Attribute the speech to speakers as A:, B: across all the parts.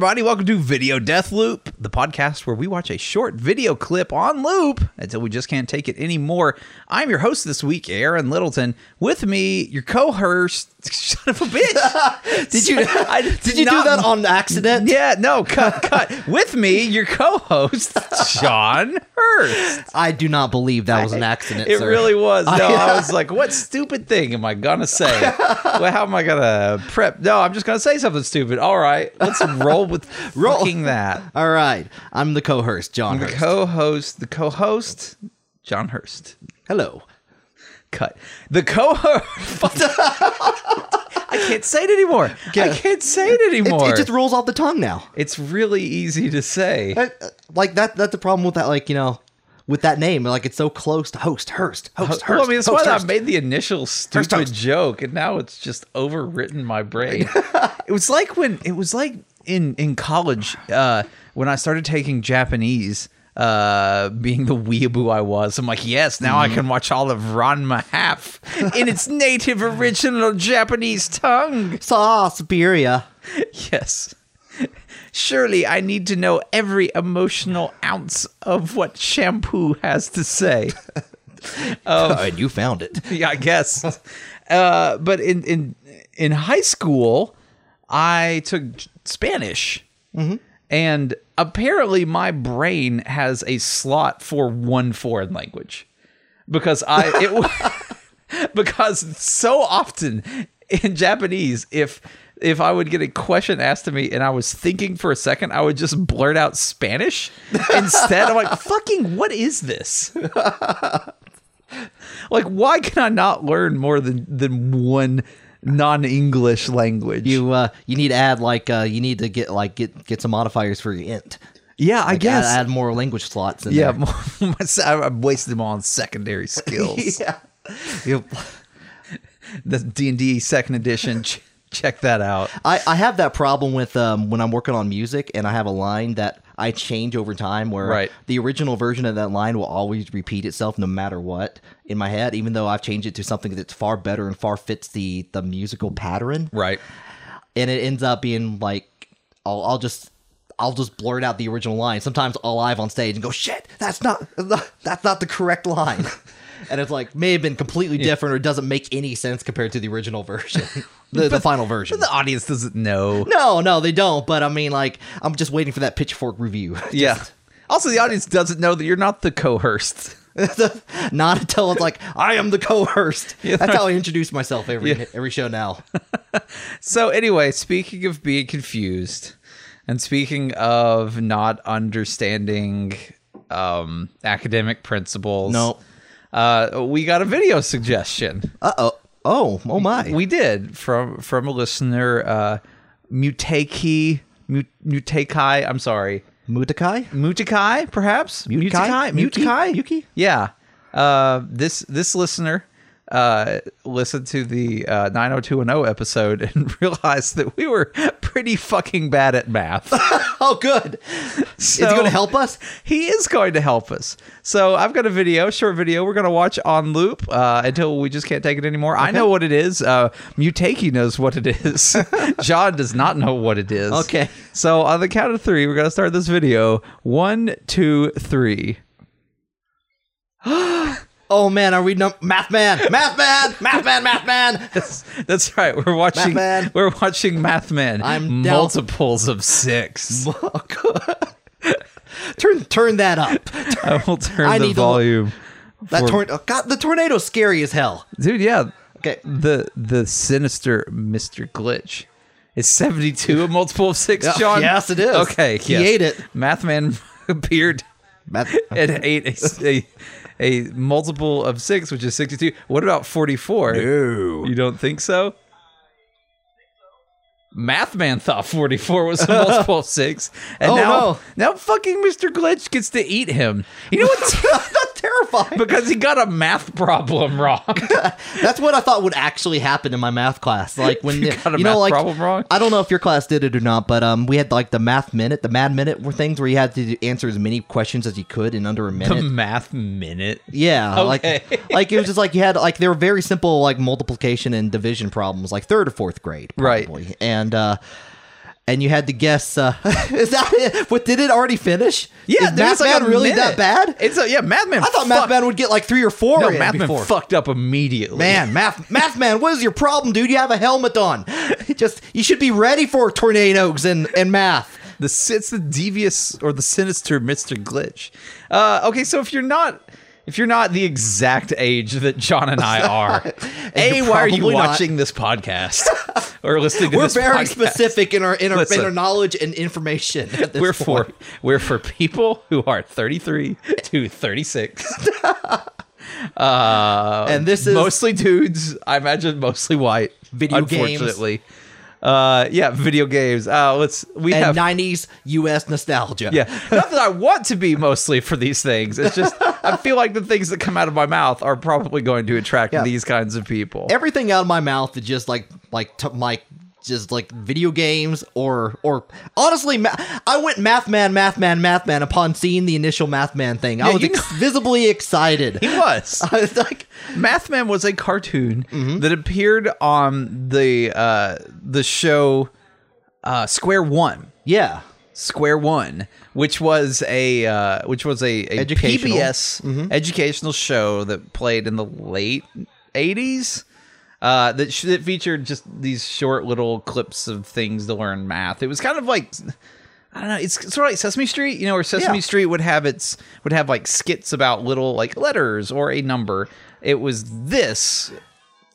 A: everybody. Welcome to Video Death Loop, the podcast where we watch a short video clip on loop until we just can't take it anymore. I'm your host this week, Aaron Littleton. With me, your co-host. Son of a bitch!
B: Did you
A: I
B: did you do that on accident?
A: Yeah, no, cut, cut. With me, your co-host, John Hurst.
B: I do not believe that was an accident.
A: It
B: sir.
A: really was. No, I was like, what stupid thing am I gonna say? well, how am I gonna prep? No, I'm just gonna say something stupid. All right, let's roll with
B: Roll.
A: that.
B: All right, I'm the co-host, John.
A: The
B: Hurst.
A: co-host, the co-host, John Hurst.
B: Hello.
A: Cut. The co-host. I can't say it anymore. I can't say it
B: It,
A: anymore.
B: it just rolls off the tongue now.
A: it's really easy to say.
B: Uh, uh, Like that. That's the problem with that. Like you know, with that name, like it's so close to host, Hurst, host, Hurst.
A: well, I mean, that's
B: host,
A: why I made the initial stupid
B: Hurst.
A: joke, and now it's just overwritten my brain. it was like when it was like in in college uh, when I started taking Japanese. Uh, being the weeaboo I was, I'm like, yes, now I can watch all of Ranma half in its native original Japanese tongue.
B: Saw Siberia.
A: Yes. Surely I need to know every emotional ounce of what shampoo has to say.
B: Oh, and you found it.
A: yeah, I guess. Uh, but in in in high school, I took Spanish, and apparently my brain has a slot for one foreign language because I it because so often in Japanese, if if I would get a question asked to me and I was thinking for a second, I would just blurt out Spanish instead. I'm like, fucking, what is this? like, why can I not learn more than than one non-English language?
B: You uh, you need to add like uh, you need to get like get get some modifiers for your int.
A: yeah, I
B: Like,
A: guess.
B: add, add more language slots. In
A: yeah, more- I've wasted them all on secondary skills.
B: yeah. You-
A: The D and D second edition. check that out.
B: I, I have that problem with um, when I'm working on music and I have a line that I change over time where
A: Right.
B: the original version of that line will always repeat itself no matter what in my head, even though I've changed it to something that's far better and far fits the, the musical pattern.
A: Right.
B: And it ends up being like, I'll, I'll just. I'll just blurt out the original line. Sometimes I'll live on stage and go, "Shit, that's not that's not the correct line," and it's like may have been completely different or doesn't make any sense compared to the original version, the, the final version.
A: The audience doesn't know.
B: No, no, they don't. But I mean, like, I'm just waiting for that pitchfork review.
A: Yeah. Also, the audience doesn't know that you're not the co-host.
B: Not until it's like I am the co-host. That's how I introduce myself every
A: Yeah.
B: every show now.
A: So anyway, speaking of being confused, and speaking of not understanding um, academic principles,
B: No.
A: uh, we got a video suggestion.
B: Uh oh. Oh, oh my.
A: We did from from a listener, uh, Muteki, Mut- Mutekai. I'm sorry,
B: Mutakai?
A: Mutakai, perhaps
B: Mutakai? Muki?
A: Mutakai,
B: Yuki?
A: Yeah. Uh, this this listener uh, listened to the uh, 90210 episode and realized that we were pretty fucking bad at math.
B: Oh, good. Is he going to help us?
A: he is going to help us. So I've got a video, short video. We're going to watch on loop uh, until we just can't take it anymore. I know what it is. Uh, Muteki knows what it is. John does not know what it is.
B: Okay.
A: So on the count of three, we're going to start this video. One, two, three.
B: Oh man, are we num- math man? Math man, math man, math man.
A: That's, that's right. We're watching.
B: Mathman.
A: We're watching Math Man.
B: I'm down-
A: multiples of six.
B: turn turn that up.
A: I will turn
B: I
A: the
B: need to-
A: volume.
B: That
A: for-
B: tornado. Oh, God, the tornado's scary as hell.
A: dude. Yeah.
B: Okay.
A: The the sinister Mister Glitch. Is seventy two a multiple of six,
B: Yeah, oh,
A: John?
B: yes, it is.
A: Okay,
B: He
A: yes.
B: ate it.
A: Mathman appeared
B: Math-
A: and ate a, a, a multiple of six, which is sixty two. What about forty four?
B: No.
A: You don't think so? Mathman thought 44 was a multiple of six. And
B: Oh,
A: now,
B: no.
A: now fucking Mr. Glitch gets to eat him. You know what?
B: Terrifying.
A: because he got a math problem wrong.
B: That's what I thought would actually happen in my math class. Like when
A: You got a
B: you know,
A: math
B: like
A: problem wrong?
B: I don't know if your class did it or not, but um, we had like the math minute, the mad minute were things where you had to answer as many questions as you could in under a minute.
A: the math minute.
B: yeah,
A: Okay.
B: like like it was just like you had like they were very simple like multiplication and division problems, like third or fourth grade,
A: Right.
B: And uh, and you had to guess. Uh, is that it? But did it already finish?
A: Yeah,
B: is
A: there's like
B: really
A: minute.
B: that bad?
A: It's a, yeah, Madman.
B: I thought Mathman would get like three or four
A: No,
B: before.
A: fucked up immediately.
B: Man, Math Mathman, what is your problem, dude? You have a helmet on. Just you should be ready for tornadoes and and math.
A: the it's the devious or the sinister Mister Glitch. Uh, okay, so if you're not. If you're not the exact age that John and I are, A, why are you
B: probably not.
A: watching this podcast or listening to
B: We're
A: this
B: very
A: podcast?
B: specific in our in our, in our knowledge and information. At this
A: We're for we're for people who are 33 to 36. Uh,
B: and this is
A: mostly dudes. I imagine mostly white.
B: Video games.
A: unfortunately. Uh, yeah, video games. Uh, let's we
B: and
A: have
B: 90s US nostalgia.
A: yeah. Not that I want to be mostly for these things. It's just I feel like the things that come out of my mouth are probably going to attract
B: Yeah.
A: these kinds of people.
B: Everything out of my mouth is just like like t- like just like video games or or honestly ma- I went math man math man math man upon seeing the initial math man thing. I was ex- visibly excited.
A: he was.
B: I was like
A: Mathman was a cartoon
B: Mm-hmm.
A: that appeared on the uh, the show uh, Square One.
B: yeah.
A: Square One, which was a uh, which was a, a
B: Educational.
A: PBS
B: Mm-hmm.
A: educational show that played in the late '80s. Uh, that, sh- that featured just these short little clips of things to learn math. It was kind of like I don't know. It's sort of like Sesame Street, you know, where Sesame
B: Yeah.
A: Street would have its would have like skits about little like letters or a number. It was this,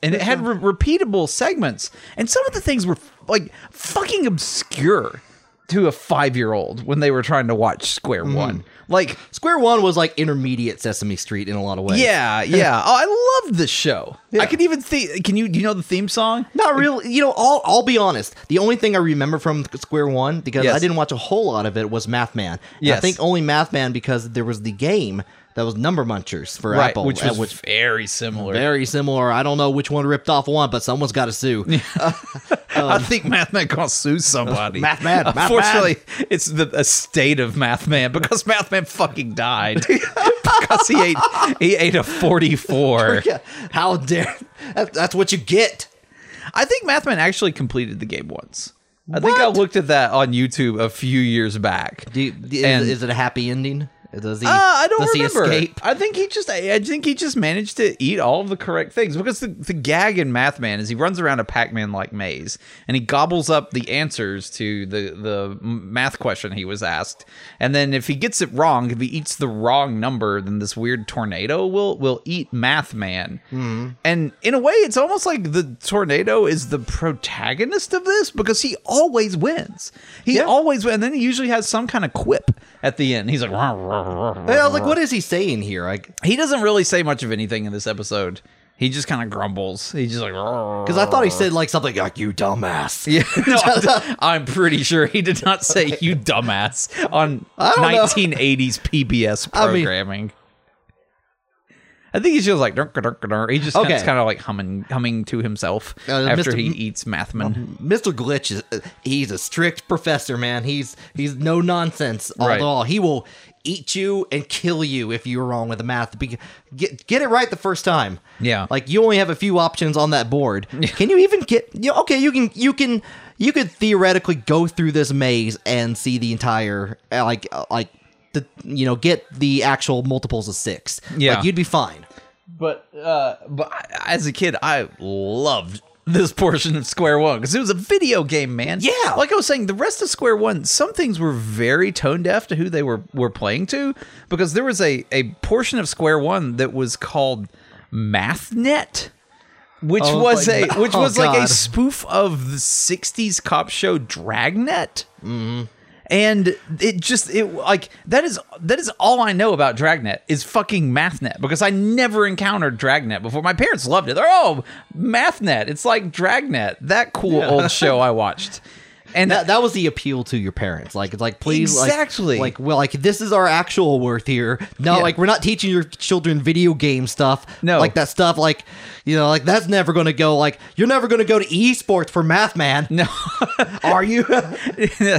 A: and it had re- repeatable segments, and some of the things were like fucking obscure to a five year old when they were trying to watch Square
B: Mm-hmm.
A: One. Like,
B: Square One was like intermediate Sesame Street in a lot of ways.
A: yeah, yeah. Oh, I love this show. I can even think. Can you do you know the theme song?
B: Not really. You know, I'll, I'll be honest. The only thing I remember from Square One, because
A: Yes.
B: I didn't watch a whole lot of it, was Math Man. And I think only Math Man because there was the game that was Number Munchers for
A: Right,
B: Apple,
A: which
B: uh,
A: was very similar.
B: very similar. I don't know which one ripped off one, but someone's got to sue.
A: I think Mathman gonna sue somebody.
B: Mathman.
A: Unfortunately, it's the estate of Mathman because Mathman fucking died because he ate he ate a forty four.
B: Yeah, How dare? That, that's what you get.
A: I think Mathman actually completed the game once. I think I looked at that on YouTube a few years back.
B: Do you, is,
A: And-
B: is it a happy ending? Does he?
A: Uh, I don't
B: does
A: remember.
B: he escape?
A: I think he just I I think he just managed to eat all of the correct things because the, the gag in Mathman is he runs around a Pac-Man like maze and he gobbles up the answers to the the math question he was asked. And then if he gets it wrong, if he eats the wrong number, then this weird tornado will will eat Mathman. And in a way it's almost like the tornado is the protagonist of this because he always wins. He
B: Yeah.
A: always wins. And then he usually has some kind of quip at the end. He's like "Rah, rah, rah, rah."
B: I was like, what is he saying here? Like,
A: He doesn't really say much of anything in this episode. He just kind of grumbles. He's just like,
B: because I thought he said like something like "you dumbass."
A: yeah, no, I'm pretty sure he did not say you dumbass on 1980s PBS
B: I mean-
A: programming. I think he's just like "Durk, durk, durk." he just
B: Okay.
A: kind of like humming humming to himself
B: Uh,
A: after
B: Mr.
A: he eats Mathman.
B: Mr. Glitch is uh, he's a strict professor, man. He's he's no nonsense at
A: Right.
B: all. He will eat you and kill you if you're wrong with the math. Be- Get get it right the first time.
A: Yeah.
B: Like you only have a few options on that board. Can you even get you okay, you can you can you could theoretically go through this maze and see the entire uh, like uh, like the you know get the actual multiples of 6.
A: Yeah.
B: Like you'd be fine.
A: But uh, but as a kid, I loved this portion of Square One because it was a video game, man.
B: Yeah.
A: like I was saying, the rest of Square One, some things were very tone deaf to who they were were playing to because there was a a portion of Square One that was called MathNet. Which
B: Oh
A: was a
B: God.
A: which
B: Oh
A: was like a spoof of the '60s cop show Dragnet, mm-hmm. And it just it like that is that is all I know about Dragnet is fucking MathNet because I never encountered Dragnet before. My parents loved it. They're oh MathNet. It's like Dragnet, that cool old show I watched. And
B: That, that was the appeal to your parents. Like it's like please like-
A: Exactly.
B: like, well like this is our actual worth here. No,
A: Yeah.
B: like we're not teaching your children video game stuff.
A: No.
B: Like that stuff like you know, like that's never gonna go like you're never gonna go to esports for math man.
A: no,
B: Are you?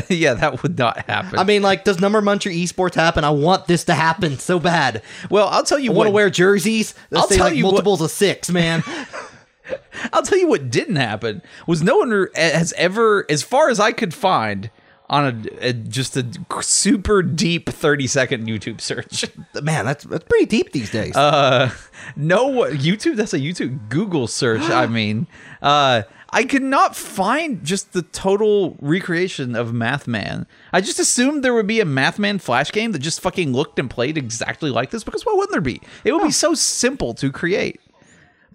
A: yeah, that would not happen.
B: I mean like does number muncher esports happen? I want this to happen so bad.
A: well, I'll tell you
B: I want to wear jerseys
A: I'll
B: say
A: tell
B: like
A: you what-
B: multiples of six, man.
A: I'll tell you what didn't happen was no one has ever, as far as I could find, on a, a just a super deep thirty second YouTube search.
B: Man, that's that's pretty deep these days.
A: Uh, no YouTube. That's a YouTube Google search. I mean, uh, I could not find just the total recreation of Mathman. I just assumed there would be a Mathman Flash game that just fucking looked and played exactly like this. Because why wouldn't there be? It would be so simple to create.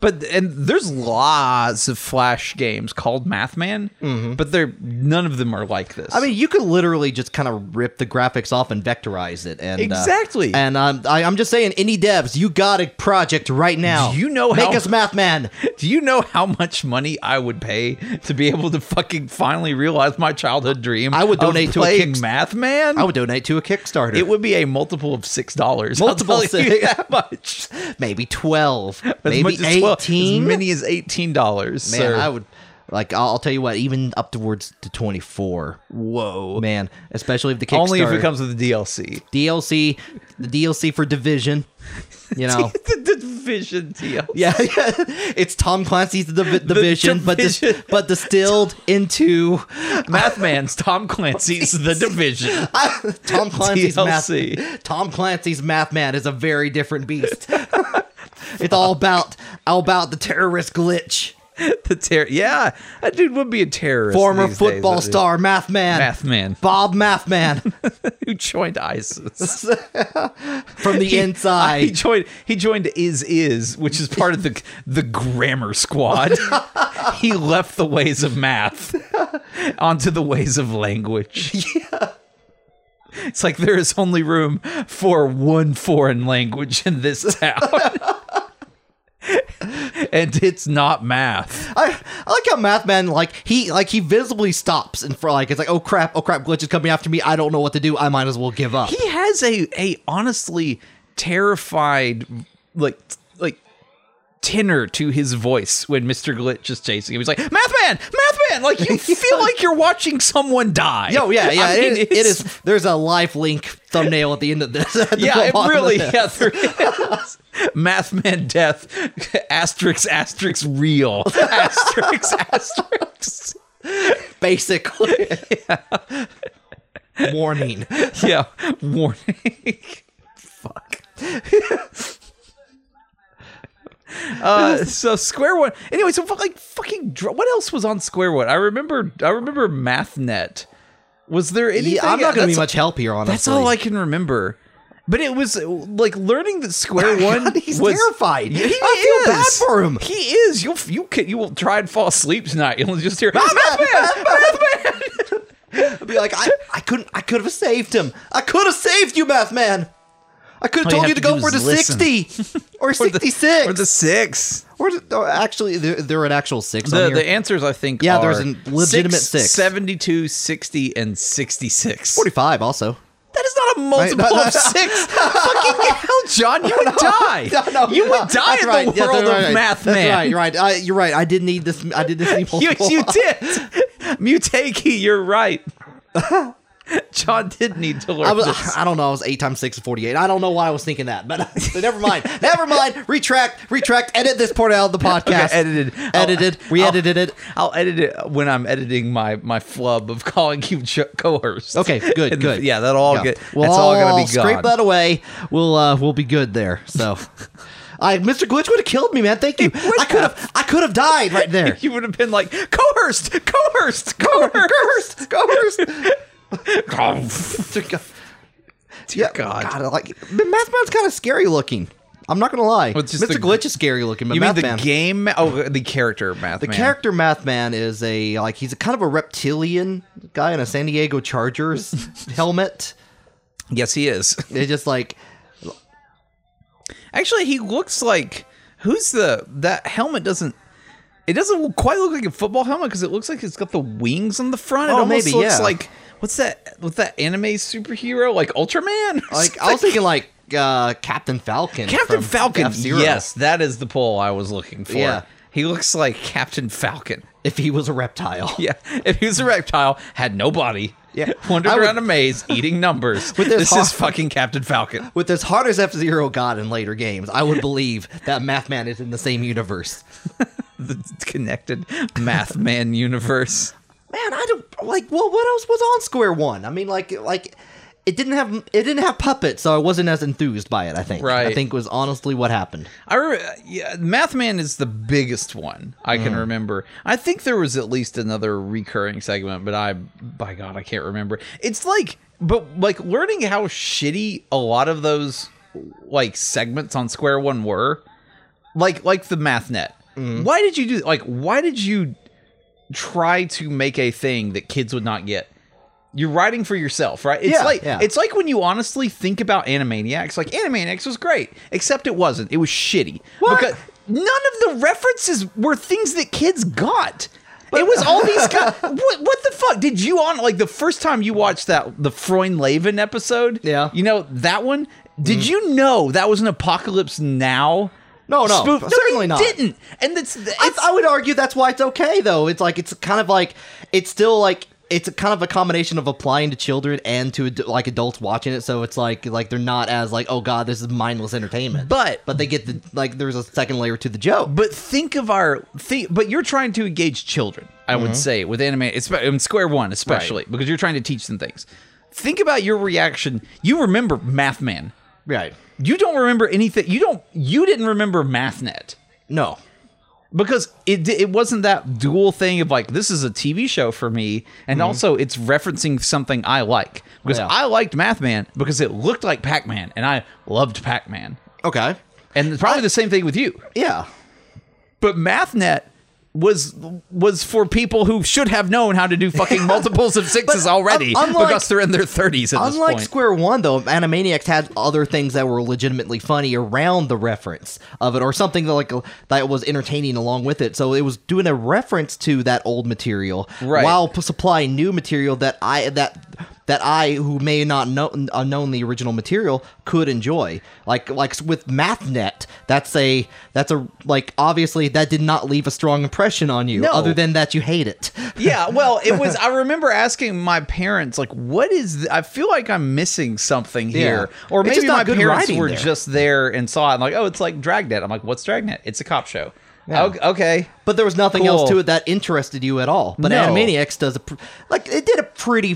A: But and there's lots of Flash games called Mathman, but they're none of them are like this.
B: I mean, you could literally just kind of rip the graphics off and vectorize it, and uh,
A: Exactly.
B: and um, I, I'm just saying, any devs, you got a project right now.
A: Do you know
B: Make
A: how-
B: us Math Man.
A: Do you know how much money I would pay to be able to fucking finally realize my childhood dream?
B: I would donate to a
A: playing
B: Kickst-
A: Math Man.
B: I would donate to a Kickstarter.
A: It would be a multiple of six dollars.
B: Multiple
A: I'll tell you
B: six.
A: that much.
B: maybe twelve,
A: As
B: maybe
A: much as 12
B: eighteen.
A: as many as eighteen dollars.
B: Man, I would like. I'll, I'll tell you what, even up towards to twenty four.
A: Whoa.
B: Man, especially if the Kickstarter
A: Only if it comes with the DLC.
B: DLC, the DLC for Division. You know.
A: the Division DLC.
B: Yeah, yeah, it's Tom Clancy's the, Divi- Division, but dis- but distilled into
A: Math Man's Tom Clancy's The Division.
B: Tom Clancy's
A: DLC.
B: math. Tom Clancy's Math Man is a very different beast. It's all about all about the terrorist glitch.
A: the terror. Yeah, that dude would be a terrorist.
B: Former
A: these days,
B: football
A: wouldn't he?
B: star Math Man.
A: Math Man,
B: Bob Math Man
A: who joined ISIS.
B: from the inside.
A: He
B: inside.
A: joined. He joined Is Is, which is part of the the grammar squad. he left the ways of math onto the ways of language. Yeah. It's like there is only room for one foreign language in this town. And it's not math.
B: I, I like how Math Man like he like he visibly stops and for like it's like oh crap oh crap glitch is coming after me I don't know what to do I might as well give up.
A: He has a a honestly terrified like like tenor to his voice when Mr. Glitch is chasing him. He's like, "Math man, Math man!" Like you feel like you're watching someone die.
B: Yo, yeah, yeah.
A: I mean,
B: it, it
A: it's-
B: There's a life link thumbnail at the end of this.
A: Yeah, it really. Yeah, there is. Math man death. Asterisk asterisk real. Asterisk asterisk.
B: basically. Yeah. Warning.
A: Yeah. Warning. Fuck. Uh, so Square One. Anyway, so like fucking. What else was on Square One? I remember. I remember MathNet. Was there anything?
B: Yeah, I'm not going to be much help here, honestly.
A: That's all I can remember. But it was like learning that Square One.
B: God, he's
A: was,
B: terrified.
A: He
B: I feel bad for him.
A: He is. You'll you can you will try and fall asleep tonight. You'll just hear Mathman.
B: I'd be like, I, I couldn't, I could have saved him. I could have saved you, Math Man. I could have
A: All you
B: told you to
A: to
B: go
A: do
B: for the
A: listen.
B: 60 or 66.
A: or the six.
B: Or the- oh, actually, there, there are an actual six
A: The,
B: on here.
A: the answers I think
B: Yeah,
A: are
B: there's a legitimate six.
A: 72, 60, and 66.
B: 45 also.
A: That is not a multiple
B: Right, no, no,
A: of six. Fucking hell, John, you would die.
B: No, no,
A: you
B: no,
A: would die
B: that's
A: in
B: right.
A: the
B: Yeah,
A: world
B: that's
A: of
B: right.
A: math,
B: That's
A: man.
B: right. You're right. I, you're right. I did need this. I did this need
A: You,
B: multiple.
A: you did. Muteki, you're right. John did need to learn
B: I was.
A: this.
B: I don't know. I was eight times six is forty-eight. I don't know why I was thinking that, but, but never mind. never mind. Retract. Retract. Edit this part out of the podcast.
A: Okay, edited.
B: Edited.
A: I'll-
B: We edited it.
A: I'll edit it when I'm editing my my flub of calling you Ch- coerced.
B: Okay. Good.
A: And
B: Good.
A: Yeah, that'll all
B: Yeah.
A: get.
B: We'll
A: that's all gonna be gone.
B: Scrape that away. We'll uh, we'll be good there. So. I, Mr. Glitch would have killed me, man. Thank you. I could have, I could have died right there.
A: You would have been like coerced, coerced, coerced,
B: Coerced,
A: coerced.
B: yeah,
A: God.
B: like Mathman's kind of scary looking. I'm not gonna lie.
A: Well, it's just
B: Mr.
A: the-
B: Glitch is scary looking, but
A: You mean the game? Oh, the character math.
B: the character Mathman is a like he's a kind of a reptilian guy in a San Diego Chargers helmet.
A: Yes, he is.
B: It's just like
A: Actually, he looks like who's the that helmet doesn't. It doesn't quite look like a football helmet because it looks like it's got the wings on the front. It
B: Oh,
A: almost
B: maybe,
A: looks
B: yeah.
A: like what's that? What's that anime superhero like Ultraman?
B: like I was thinking like uh, Captain Falcon.
A: Captain Falcon.
B: F-Zero.
A: Yes, that is the pole I was looking for.
B: Yeah.
A: he looks like Captain Falcon.
B: if he was a reptile.
A: Yeah, if he was a reptile, had no body.
B: Yeah.
A: wandered
B: would-
A: around a maze eating numbers.
B: With this
A: this is fucking Captain Falcon.
B: With as hard as F Zero got in later games, I would believe that Mathman is in the same universe.
A: The connected Math Man universe.
B: Man, I don't like. Well, what else was on Square One? I mean, like, like it didn't have it didn't have puppets, so I wasn't as enthused by it. I think.
A: Right.
B: I think was honestly what happened.
A: I re- yeah, Math Man is the biggest one I can mm. remember. I think there was at least another recurring segment, but I, by God, I can't remember. It's like, but like learning how shitty a lot of those like segments on Square One were, like like the MathNet. Why did you do like? Why did you try to make a thing that kids would not get? You're writing for yourself, right? It's
B: Yeah,
A: like
B: yeah.
A: it's like when you honestly think about Animaniacs. Like Animaniacs was great, except it wasn't. It was shitty
B: What?
A: because none of the references were things that kids got. it was all these guys. what, what the fuck did you on like the first time you watched that the Freund Laven episode?
B: Yeah. Mm.
A: you know that one. Did you know that was an Apocalypse Now?
B: No, no,
A: spoof?
B: certainly
A: you
B: not.
A: Didn't and it's,
B: I,
A: it's
B: I would argue that's why it's okay though. It's like it's kind of like it's still like it's a kind of a combination of applying to children and to like adults watching it. So it's like like they're not as like oh god this is mindless entertainment.
A: But-
B: but they get the like there's a second layer to the joke.
A: But think of our think, but you're trying to engage children. I
B: Mm-hmm.
A: would say with anime, it's in Square One especially because you're trying to teach them things. Think about your reaction. You remember Math Man.
B: right?
A: You don't remember anything. You don't. You didn't remember MathNet
B: No.
A: because it it wasn't that dual thing of like this is a TV show for me, and also it's referencing something I like because
B: Mm-hmm. Yeah.
A: I liked Mathman because it looked like Pac Man, and I loved Pac Man.
B: Okay.
A: And it's probably the same thing with you.
B: Yeah.
A: But MathNet was was for people who should have known how to do fucking multiples of sixes
B: um,
A: already
B: un- unlike-
A: because they're in their 30s at this
B: Unlike. Square One, though, Animaniacs had other things that were legitimately funny around the reference of it, or something that like that was entertaining along with it. So it was doing a reference to that old material
A: Right.
B: while p- supplying new material that I that that I, who may not know uh, known the original material, could enjoy. Like like with MathNet, that's a that's a like obviously that did not leave a strong impression on you,
A: No.
B: other than that you hate it.
A: yeah, well, it was. I remember asking my parents, like, "What is?" Th- I feel like I'm missing something here,
B: Yeah.
A: or maybe my parents were
B: there.
A: just there and saw it. and like, "Oh, it's like Dragnet." I'm like, "What's Dragnet?" It's a cop show.
B: Yeah.
A: "Ok- Okay,
B: But there was nothing
A: Cool.
B: else to it that interested you at all. But
A: No.
B: Animaniacs does a pr- like it did a pretty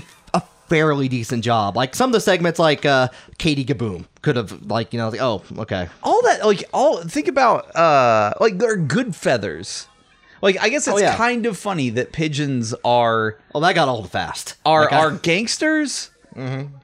B: fairly decent job. Like some of the segments, like uh, Katie Ka-Boom, could have like you know like oh okay
A: all that like all think about uh like they're good feathers. Like I guess it's
B: Oh, yeah.
A: kind of funny that pigeons are
B: oh that got old fast.
A: are
B: Like, I-
A: are gangsters.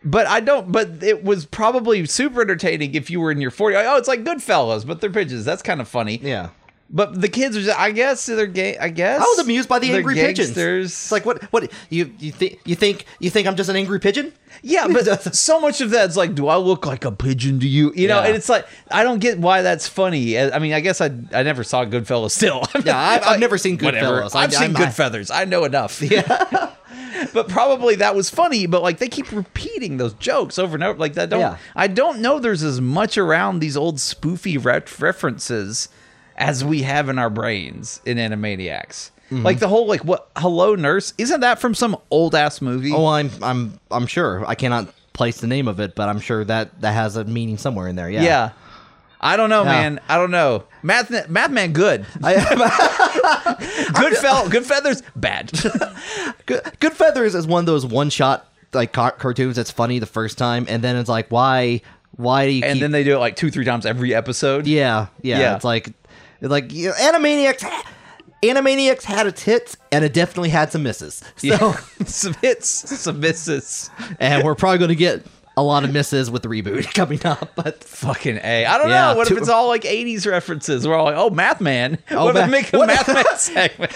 A: But I don't. But it was probably super entertaining if you were in your 40. Oh, it's like Goodfellas, but they're pigeons. That's kind of funny.
B: yeah.
A: But the kids are. Just, I guess they're gay. I guess
B: I was amused by the
A: They're
B: angry pigeons.
A: gangsters.
B: It's like what what you you think you think you think I'm just an angry pigeon?
A: yeah, but so much of that's like, do I look like a pigeon to you? You know,
B: Yeah.
A: and it's like I don't get why that's funny. I I mean, I guess I I never saw Goodfellas. Still,
B: Yeah, I've- I've never seen Goodfellas. I-
A: I've seen
B: I'm- I-
A: Good Feathers. I know enough. Yeah. but probably that was funny. But like they keep repeating those jokes over and over. Like that don't.
B: Yeah.
A: I don't know. There's as much around these old spoofy re- references as we have in our brains in Animaniacs.
B: Mm-hmm.
A: Like the whole like what Hello Nurse isn't that from some old ass movie?
B: Oh, I'm I'm I'm sure I cannot place the name of it, but I'm sure that that has a meaning somewhere in there. Yeah.
A: yeah. I don't know,
B: Yeah.
A: man. I don't know. Math, Math Man, good. good fell, good feathers, bad.
B: Good, Good Feathers is one of those one shot like car- cartoons that's funny the first time, and then it's like, why, why do you?
A: and
B: keep,
A: then they do it like two, three times every episode.
B: yeah, yeah,
A: Yeah.
B: it's like, like you know, Animaniacs. Animaniacs had its hits, and it definitely had some misses. So,
A: Yeah. some hits, some misses.
B: and we're probably going to get a lot of misses with the reboot coming up. But
A: Fucking A. I don't
B: Yeah,
A: know. What
B: two-
A: if it's all like 80s references? We're all like, oh, Math Man.
B: Oh,
A: what
B: Ma-
A: make a
B: what-
A: Math Man segment?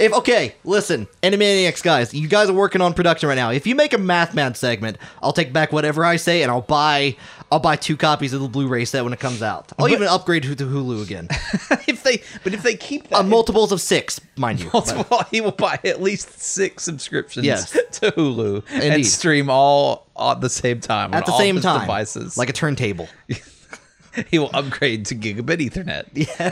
B: if okay, listen, Animaniacs guys, you guys are working on production right now. If you make a Math Man segment, I'll take back whatever I say, and I'll buy I'll buy two copies of the Blu-ray set when it comes out. I'll even upgrade to Hulu again.
A: if they, but if they keep that.
B: Uh, multiples of six, mind you. but-
A: multiple, he will buy at least six subscriptions
B: Yes.
A: to Hulu and stream all at the same time on
B: At the same time,
A: devices.
B: like a turntable.
A: he will upgrade to gigabit Ethernet. Yeah,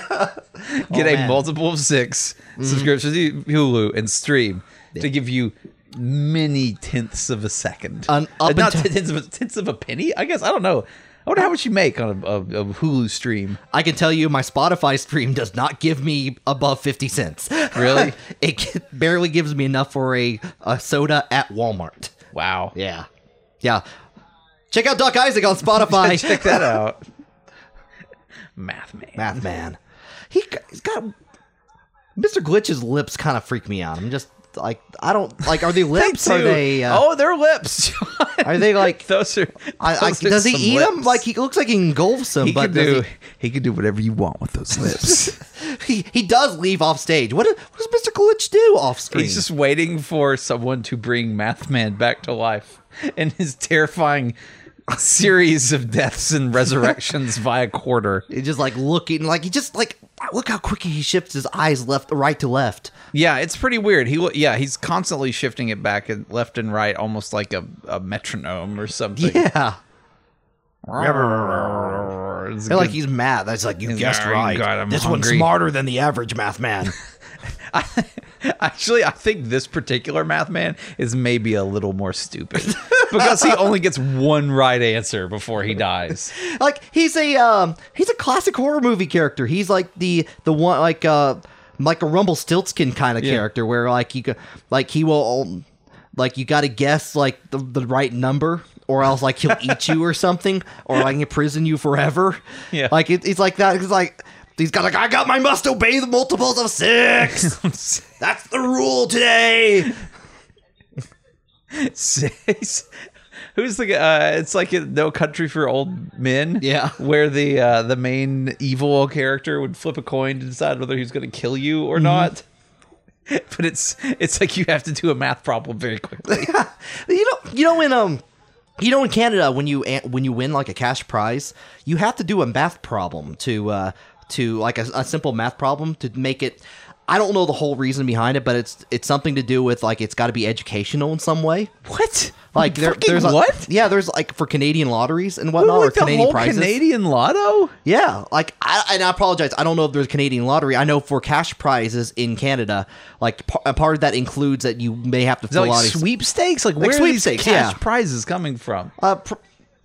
A: get
B: Oh,
A: a.
B: Mm-hmm.
A: multiple of 6 subscriptions to Hulu and stream to give you many tenths of a second.
B: Un-
A: Uh, not
B: until-
A: tenths of a, tenths of a penny. I guess I don't know. I wonder how much you make on a, a, a Hulu stream.
B: I can tell you, my Spotify stream does not give me above fifty cents.
A: Really?
B: it barely gives me enough for a, a soda at Walmart.
A: Wow.
B: Yeah, yeah. Check out Doc Isaac on Spotify.
A: Check that out. Math man.
B: Math man. He, he's got Mr. Glitch's lips kind of freak me out. I'm just like I don't like. Are they lips? Are they? Uh,
A: oh, they're lips.
B: Are they like?
A: those are.
B: I, I,
A: those are
B: does he eat them? Like he looks like he engulfs them,
A: he
B: but
A: can do? He, can do whatever you want with those lips.
B: he, he he does leave off stage. What, does- what does Mr. Glitch do off screen?
A: He's just waiting for someone to bring Math Man back to life in his terrifying series of deaths and resurrections via quarter.
B: He's just like looking like he just like Ah, look how quickly he shifts his eyes left right to left.
A: Yeah, it's pretty weird. He yeah, he's constantly shifting it back and left and right, almost like a, a metronome or something.
B: Yeah.
A: It's
B: like he's mad. That's like you guessed
A: oh
B: right.
A: God,
B: this
A: hungry."
B: one's smarter than the average math man.
A: Actually, I think this particular math man is maybe a little more stupid because he only gets one right answer before he dies.
B: like he's a um he's a classic horror movie character. He's like the the one like uh like a Rumpelstiltskin kind of
A: Yeah.
B: character where like you like he will like you got to guess like the, the right number or else like he'll eat you or something or like imprison you forever.
A: Yeah.
B: Like it, it's like that. It's like he's got like I got my must obey the multiples of six. That's the rule today.
A: Six. Who's the? Uh, it's like No Country for Old Men.
B: Yeah.
A: where the uh, the main evil character would flip a coin to decide whether he's going to kill you
B: Mm-hmm.
A: or not. But it's it's like you have to do a math problem very quickly.
B: You know, you know in um, you know in Canada when you when you win like a cash prize, you have to do a math problem to uh to like a, a simple math problem to make it. I don't know the whole reason behind it, but it's it's something to do with like it's got to be educational in some way.
A: What?
B: Like there, there's a-
A: what?
B: yeah, there's like for Canadian lotteries and whatnot, or
A: like the
B: Canadian
A: whole
B: prizes.
A: Canadian Lotto?
B: Yeah, like I and I apologize. I don't know if there's Canadian lottery. I know for cash prizes in Canada, like p- a part of that includes that you may have to fill
A: like
B: out
A: sweepstakes? Like, where are these cash
B: yeah.
A: prizes coming from?
B: uh, pr-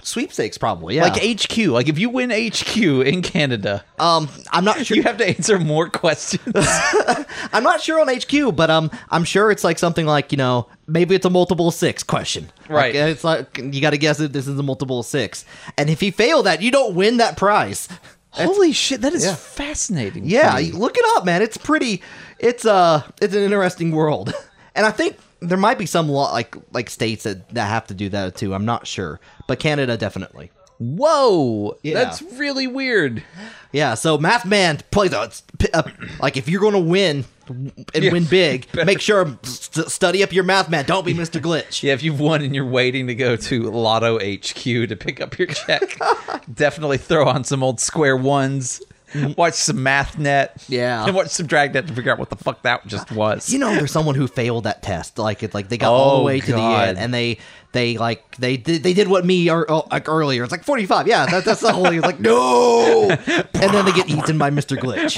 B: sweepstakes probably. Yeah,
A: Like HQ. Like if you win HQ in Canada,
B: um, I'm not sure.
A: you have to answer more questions.
B: I'm not sure on HQ, but um, I'm sure it's like something like you know maybe it's a multiple six question.
A: Right.
B: Like, it's like you got to guess if this is a multiple six, and if you fail that, you don't win that prize.
A: Holy shit, that is
B: Yeah.
A: fascinating.
B: Yeah, look it up, man. It's pretty. It's uh, it's an interesting world, and I think there might be some law like like states that that have to do that too. I'm not sure, but Canada definitely.
A: Whoa,
B: Yeah.
A: that's really weird.
B: Yeah, so Math Man plays a, uh, like if you're going to win and
A: Yeah.
B: win big, make sure st- study up your Math Man. Don't be Mr. Glitch.
A: Yeah, if you've won and you're waiting to go to Lotto HQ to pick up your check, definitely throw on some old square ones. Mm-hmm. Watch some MathNet.
B: Yeah.
A: And watch some Dragnet to figure out what the fuck that just was.
B: You know, there's someone who failed that test. Like it, like they got oh, all
A: Oh,
B: the way to the end, and they they like they did they did what me or oh, like earlier. It's like 45. Yeah, that, that's the whole. Thing. It's like no, and then they get eaten by Mr. Glitch.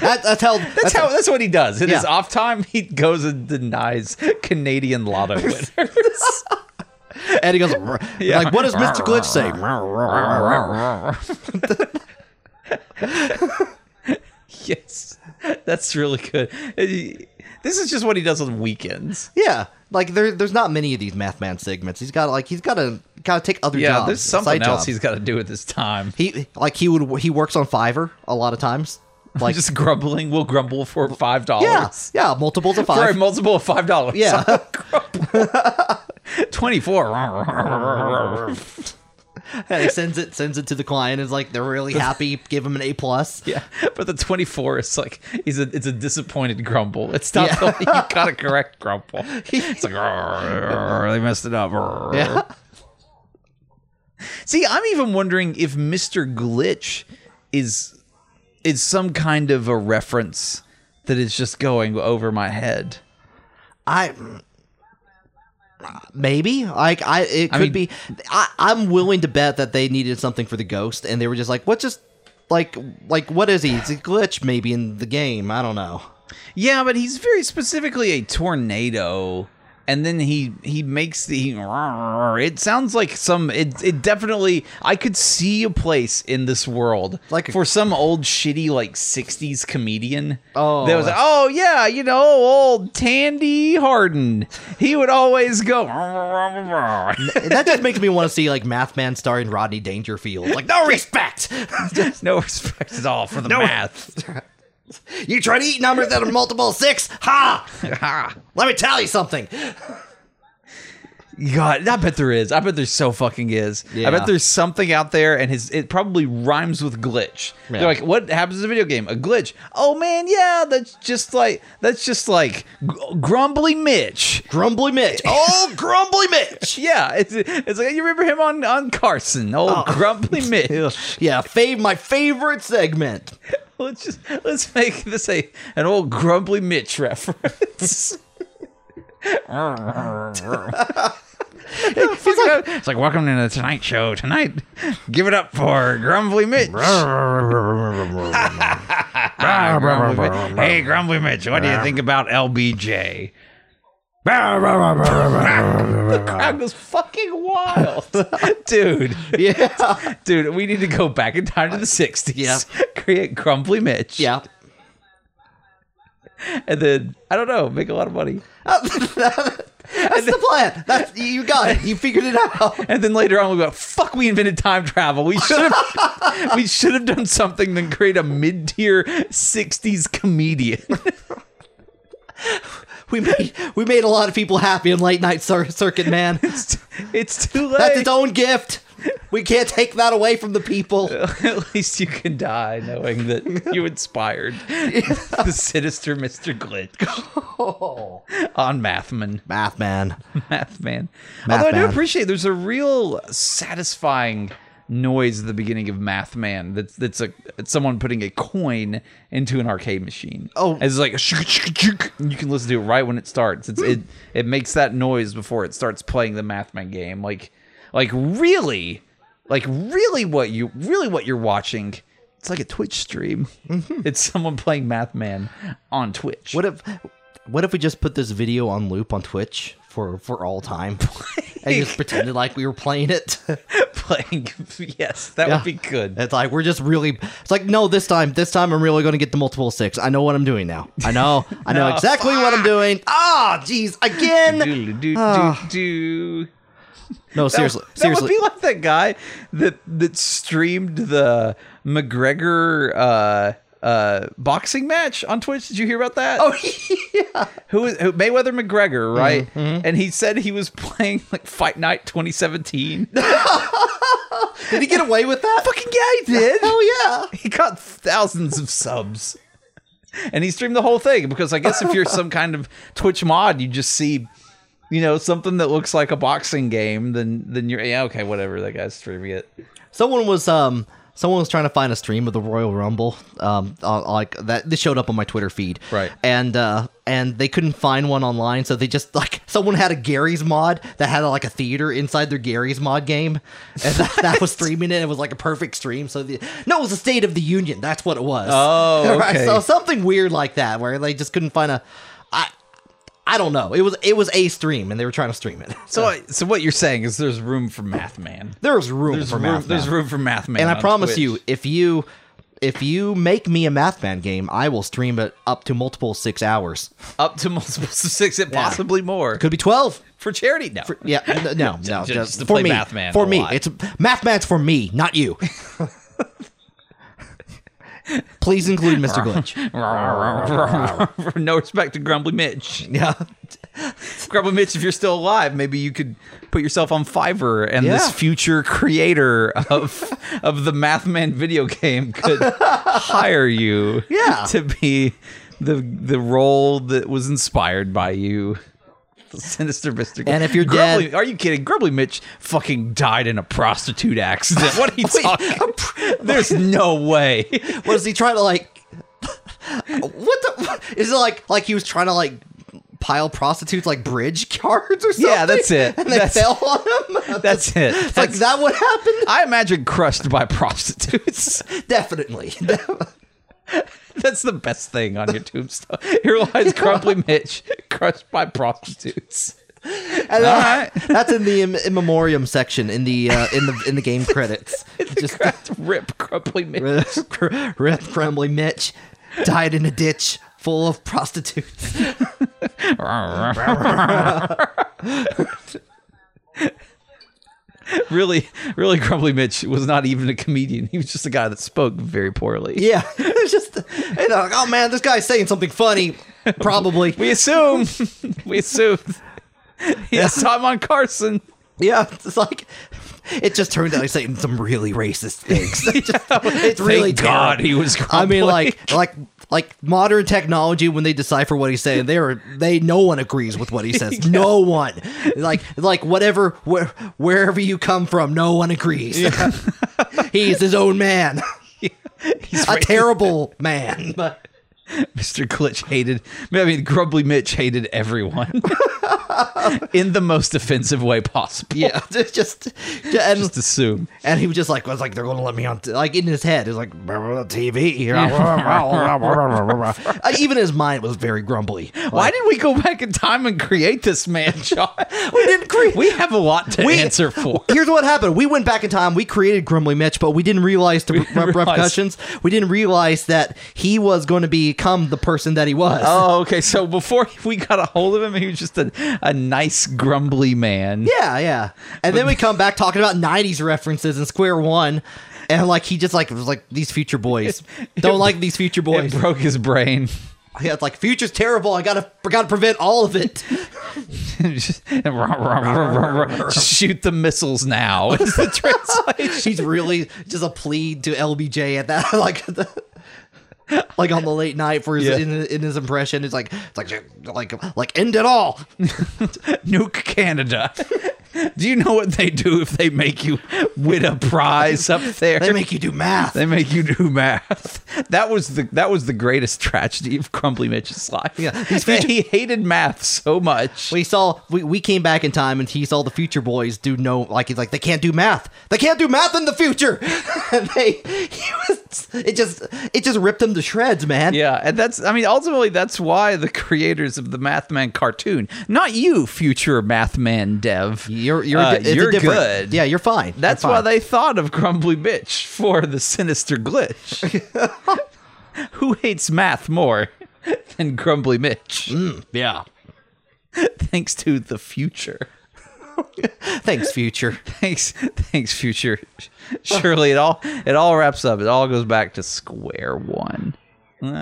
B: That, that's how. That's,
A: That's how. That's what he does. In his off time, he goes and denies Canadian Lotto winners.
B: and he goes
A: Yeah.
B: like, what does Mr. Glitch say?
A: yes, that's really good. Uh, this is just what he does on weekends.
B: Yeah, like there, there's not many of these Math Man segments. He's got like he's got to gotta take other
A: Yeah,
B: jobs.
A: there's something else
B: jobs.
A: he's got to do with his time.
B: He like he would he works on Fiverr a lot of times. Like
A: just grumbling. We'll grumble for five dollars.
B: yeah, yeah, multiples of
A: For a
B: five.
A: multiple of five dollars.
B: Yeah.
A: Twenty-four.
B: and he sends it sends it to the client. Is like they're really happy. Give him an A plus.
A: yeah, but the twenty-four is like he's a it's a disappointed grumble. It's not
B: Yeah.
A: the you gotta correct grumble. It's like "Arr, they messed it up. Arr."
B: Yeah.
A: See, I'm even wondering if Mr. Glitch is is some kind of a reference that is just going over my head.
B: I maybe like I it
A: I
B: could
A: mean-
B: be. I, I'm willing to bet that they needed something for the ghost, and they were just like, what just. Like, like, what is he? It's a glitch, maybe in the game. I don't know.
A: Yeah, but he's very specifically a tornado. And then he he makes the it sounds like some it, it definitely i could see a place in this world
B: Like a-
A: for some old shitty like 60s comedian
B: Oh,
A: that was like, oh yeah you know old tandy harden he would always go
B: that just makes me want to see like Mathman starring Rodney Dangerfield. Like no respect.
A: no respect at all for the
B: No-
A: math
B: you try to eat numbers that are multiple of six? Ha!
A: Ha.
B: Let me tell you something.
A: God, I bet there is. I bet there so fucking is. I bet there's something out there, and his it probably rhymes with glitch.
B: Yeah.
A: They're like, what happens in a video game? A glitch. Oh man, yeah, that's just like that's just like Grumbly Mitch.
B: Grumbly Mitch. Oh, Grumbly Mitch.
A: Yeah, it's it's like you remember him on on Carson, old oh. Grumbly Mitch.
B: Yeah, fav- my favorite segment.
A: let's just let's make this a an old Grumbly Mitch reference. it's, like, it's like welcome to the Tonight Show tonight. Give it up for Grumbly Mitch. Grumbly Mitch. Hey, Grumbly Mitch, what do you think about LBJ? The crowd goes fucking wild, dude.
B: Yeah.
A: Dude, we need to go back in time to the uh, 60s.
B: Yeah.
A: Create Grumbly Mitch.
B: Yeah.
A: And then, I don't know, make a lot of money.
B: That's the plan. That's you got it. You figured it out.
A: And then later on, we go, fuck, we invented time travel. We should have we should have done something than create a mid tier 60s comedian.
B: We made we made a lot of people happy in late night cir- circuit, man.
A: it's, it's too late.
B: That's its own gift. We can't take that away from the people.
A: At least you can die knowing that you inspired the sinister Mr. Glitch on Mathman.
B: Mathman. Mathman.
A: Math Man. Although I do appreciate there's a real satisfying noise at the beginning of Math Man that's that's a it's someone putting a coin into an arcade machine.
B: Oh.
A: it's like and you can listen to it right when it starts. It's it it makes that noise before it starts playing the Math Man game. Like like really like really what you really what you're watching. It's like a Twitch stream. Mm-hmm. It's someone playing Math Man on Twitch.
B: What if what if we just put this video on loop on Twitch for for all time and just pretended like we were playing it?
A: playing? yes, that
B: Yeah.
A: would be good.
B: It's like we're just really. It's like no, this time, this time I'm really going to get the multiple six. I know what I'm doing now. I know, I know
A: No,
B: exactly what I'm doing. Ah, jeez, again.
A: do do do do.
B: No, seriously,
A: that,
B: seriously.
A: That would be like that guy that that streamed the McGregor uh, uh, boxing match on Twitch. Did you hear about that?
B: oh yeah.
A: who is who, Mayweather McGregor, right?
B: Mm-hmm,
A: And he said he was playing like Fight Night 2017.
B: Did he get away with that?
A: Fucking yeah, he did.
B: Hell yeah.
A: He got thousands of subs. And he streamed the whole thing because I guess if you're some kind of Twitch mod, you just see, you know, something that looks like a boxing game, then then you're yeah, okay, whatever, that guy's streaming it.
B: Someone was um someone was trying to find a stream of the Royal Rumble. Um uh, like that this showed up on my Twitter feed.
A: Right.
B: And uh and they couldn't find one online, so they just like someone had a Garry's Mod that had like a theater inside their Garry's Mod game. And that, that was streaming it. It was like a perfect stream. So the No, it was the State of the Union. That's what it was.
A: Oh,
B: Right,
A: okay.
B: so something weird like that where they just couldn't find a I I don't know. It was it was a stream and they were trying to stream it.
A: So so what you're saying is there's room for Math Man.
B: There was room
A: There's
B: for
A: room,
B: math.
A: there's room for Math Man.
B: And I promise
A: Twitch.
B: you, if you if you make me a Mathman game, I will stream it up to multiple six hours.
A: up to multiple six and possibly more
B: Could be twelve.
A: for charity. No,
B: Yeah, n- no, no,
A: Just-
B: just, for
A: play
B: me.
A: Mathman
B: for me,
A: lot.
B: it's Mathman's for me, not you. Please include Mr. Glitch.
A: no respect to Grumbly Mitch.
B: Yeah,
A: Grumbly Mitch, if you're still alive, maybe you could put yourself on Fiverr, and this future creator of of the Mathman video game could hire you,
B: Yeah.
A: to be the the role that was inspired by you. Sinister Mr.
B: And if you're
A: Grumbly,
B: dead-
A: are you kidding? Grumbly Mitch fucking died in a prostitute accident. What are you
B: Wait,
A: talking? There's no way.
B: was he trying to like? What the? Is it like like he was trying to like pile prostitutes like bridge cards or something?
A: Yeah, that's it.
B: And they
A: That's-
B: fell on him.
A: That's it.
B: It's like that what happened?
A: I imagine crushed by prostitutes.
B: Definitely.
A: That's the best thing on your tombstone. Here lies Crumbly Mitch, crushed by prostitutes.
B: And
A: All
B: that-
A: right.
B: that's in the in, in memoriam section in the uh, in the in the game credits. Just
A: Rip Crumbly Mitch.
B: Rip Crumbly Mitch died in a ditch full of prostitutes.
A: really, really, Grumbly Mitch was not even a comedian. He was just a guy that spoke very poorly.
B: Yeah, it's just you know, like, oh man, this guy's saying something funny. Probably.
A: We assume. we assume. Yes, Simon Carson.
B: Yeah, it's like it just turned out he's saying some really racist things. It's, just- it's really
A: God
B: terrible.
A: he was.
B: I mean, like, like, like modern technology when they decipher what he's saying, they are they no one agrees with what he says. No one, like, like whatever, where, wherever you come from, no one agrees. he is his own man,
A: he's
B: a
A: right.
B: terrible man. But
A: Mr. Glitch hated. I mean, Grumbly Mitch hated everyone in the most offensive way possible.
B: yeah, it's just, and
A: Just assume.
B: and he was just like was like they're going to let me on t-, like in his head is like TV. Uh, Even his mind was very grumbly.
A: Why did we go back in time and create this man, John?
B: we didn't create?
A: We have a lot to
B: We-
A: answer for.
B: Here's what happened. We went back in time. We created Grumbly Mitch, but we didn't realize the
A: didn't
B: re-
A: realize.
B: repercussions. We didn't realize that he was going to become the person that he was.
A: Oh, okay. So before we got a hold of him, he was just a, a nice, grumbly man.
B: Yeah, yeah. And then we come back talking about 90s references in Square One. And like he just like was like these future boys don't like these future
A: It
B: boys.
A: broke his brain.
B: Yeah, it's like future's terrible. I gotta gotta prevent all of it.
A: shoot the missiles now. Is the translation.
B: He's really just a plea to LBJ at that like the, like on the late night for his
A: Yeah.
B: in, in his impression. It's like it's like like like end it all.
A: Nuke Canada. Do you know what they do if they make you win a prize up there?
B: They make you do math.
A: They make you do math. That was the that was the greatest tragedy of Grumbly Mitch's life.
B: Yeah, future-
A: he hated math so much.
B: we saw we, we came back in time and he saw the future boys do no like he's like they can't do math they can't do math in the future and they he was it just it just ripped him to shreds man
A: Yeah, and that's I mean ultimately that's why the creators of the Mathman cartoon, not you, future Mathman dev,
B: you're you're
A: uh, you're good.
B: yeah you're fine
A: That's
B: You're
A: why they thought of Grumbly Bitch for the sinister glitch. Who hates math more than Grumbly Mitch?
B: yeah
A: Thanks to the future.
B: thanks future
A: Thanks, thanks, future. Surely it all it all wraps up. It all goes back to square one.
B: tapping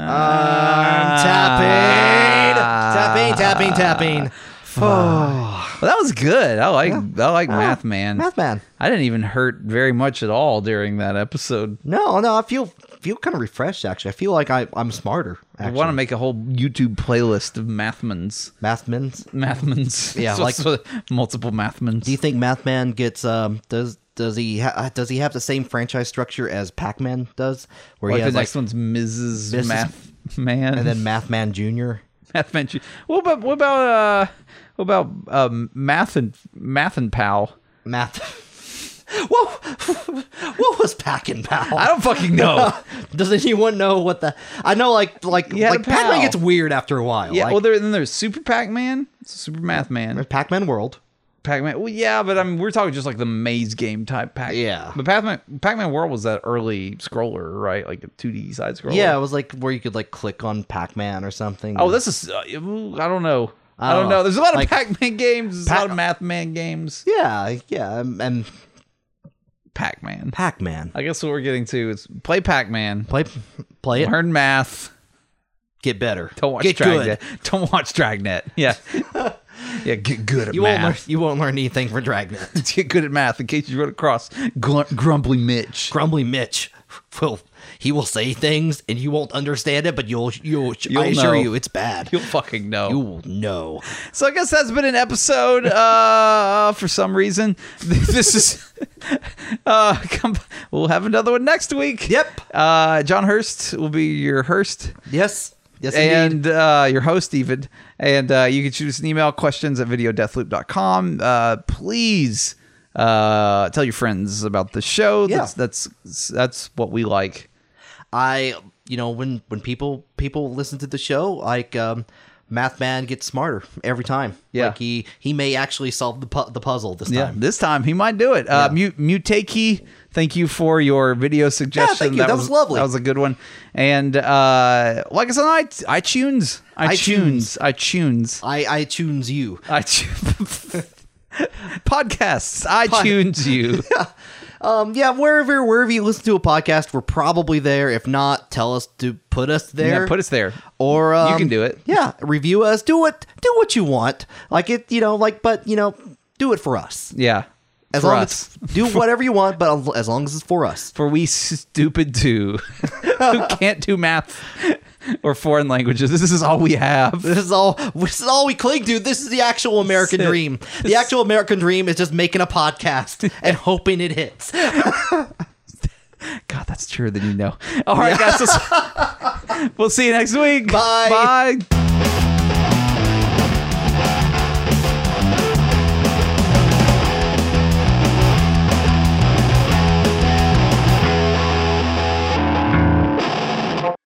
B: tapping tapping tapping
A: Well, that was good. I like I like Math Man.
B: math man
A: I didn't even hurt very much at all during that episode.
B: no no I feel feel kind of refreshed actually I feel like I I'm smarter
A: I want to make a whole YouTube playlist of Mathmans.
B: Mathmans
A: Mathmans.
B: Yeah, like-
A: multiple Mathmans.
B: Do you think Mathman gets um does does he ha- does he have the same franchise structure as Pac-Man does, where
A: like
B: he
A: the
B: has like
A: next one's Mrs.
B: Mrs.
A: Math Man,
B: and then Mathman Junior?
A: Mathman. Ju- What about what about uh what about um Math and Math and Pal?
B: Math. what what was Pac and Pal?
A: I don't fucking know.
B: Does anyone know what the? I know like like
A: He had a
B: like Pac-Man
A: pal.
B: gets weird after a while.
A: yeah.
B: like,
A: well, there, then there's Super Pac Man. Super Math Man.
B: Pac-Man World.
A: Pac Man. Well, yeah, but I mean, we're talking just like the maze game type Pac.
B: Yeah.
A: But Pac Man, Pac Man World was that early scroller, right? Like a 2D side scroller.
B: Yeah, it was like where you could like click on Pac-Man or something.
A: Oh, this is. Uh, ooh, I don't know. I
B: don't
A: don't
B: know.
A: know. There's a lot of
B: Like-
A: Pac Man games. There's
B: Pac-
A: a lot of Math Man games.
B: yeah, yeah, and- and
A: Pac Man.
B: Pac-Man.
A: I guess what we're getting to is play Pac Man,
B: Play play it.
A: learn math.
B: Get better.
A: Don't watch
B: Get
A: Dragnet.
B: good.
A: Don't watch Dragnet. Yeah. yeah, get good at
B: You won't learn.
A: math.
B: You won't learn anything for Dragnet.
A: Get good at math in case you run across gl- Grumbly Mitch.
B: Grumbly Mitch will he will say things and you won't understand it, but you'll you'll,
A: You'll
B: I assure
A: know.
B: you it's bad.
A: You'll fucking know.
B: You will know.
A: So I guess that's been an episode. Uh, for some reason, this is. Uh, come, we'll have another one next week.
B: Yep.
A: Uh, John Hurst will be your Hurst.
B: Yes. Yes, indeed.
A: and uh, your host even and uh, you can shoot us an email questions at videodeathloop.com uh, please uh, tell your friends about the show
B: Yeah.
A: that's, that's that's what we like
B: I you know when when people people listen to the show like um Math Man gets smarter every time.
A: Yeah.
B: like he he may actually solve the pu- the puzzle this
A: Yeah,
B: time.
A: this time he might do it. Uh,
B: Yeah.
A: Mute Mutakey, thank you for your video suggestion.
B: you. That was lovely.
A: That was a good one. And uh, like I said, on i- iTunes, iTunes, iTunes,
B: I I tunes you.
A: iTunes. Podcasts, iTunes you.
B: Um, yeah, wherever wherever you listen to a podcast, we're probably there. If not, tell us to put us there.
A: Yeah, put us there.
B: or um,
A: You can do it.
B: Yeah, review us. Do what do what you want. Like it, you know. Like, but you know, do it for us.
A: Yeah.
B: As
A: for
B: long
A: us.
B: as do whatever you want, but as long as it's for us.
A: for we stupid two who can't do math or foreign languages. This is all we have.
B: This is all. This is all we cling to. This is the actual American dream. The actual American dream is just making a podcast and hoping it hits.
A: God, that's truer than you know. All right, guys. let's- we'll see you next week.
B: Bye.
A: Bye.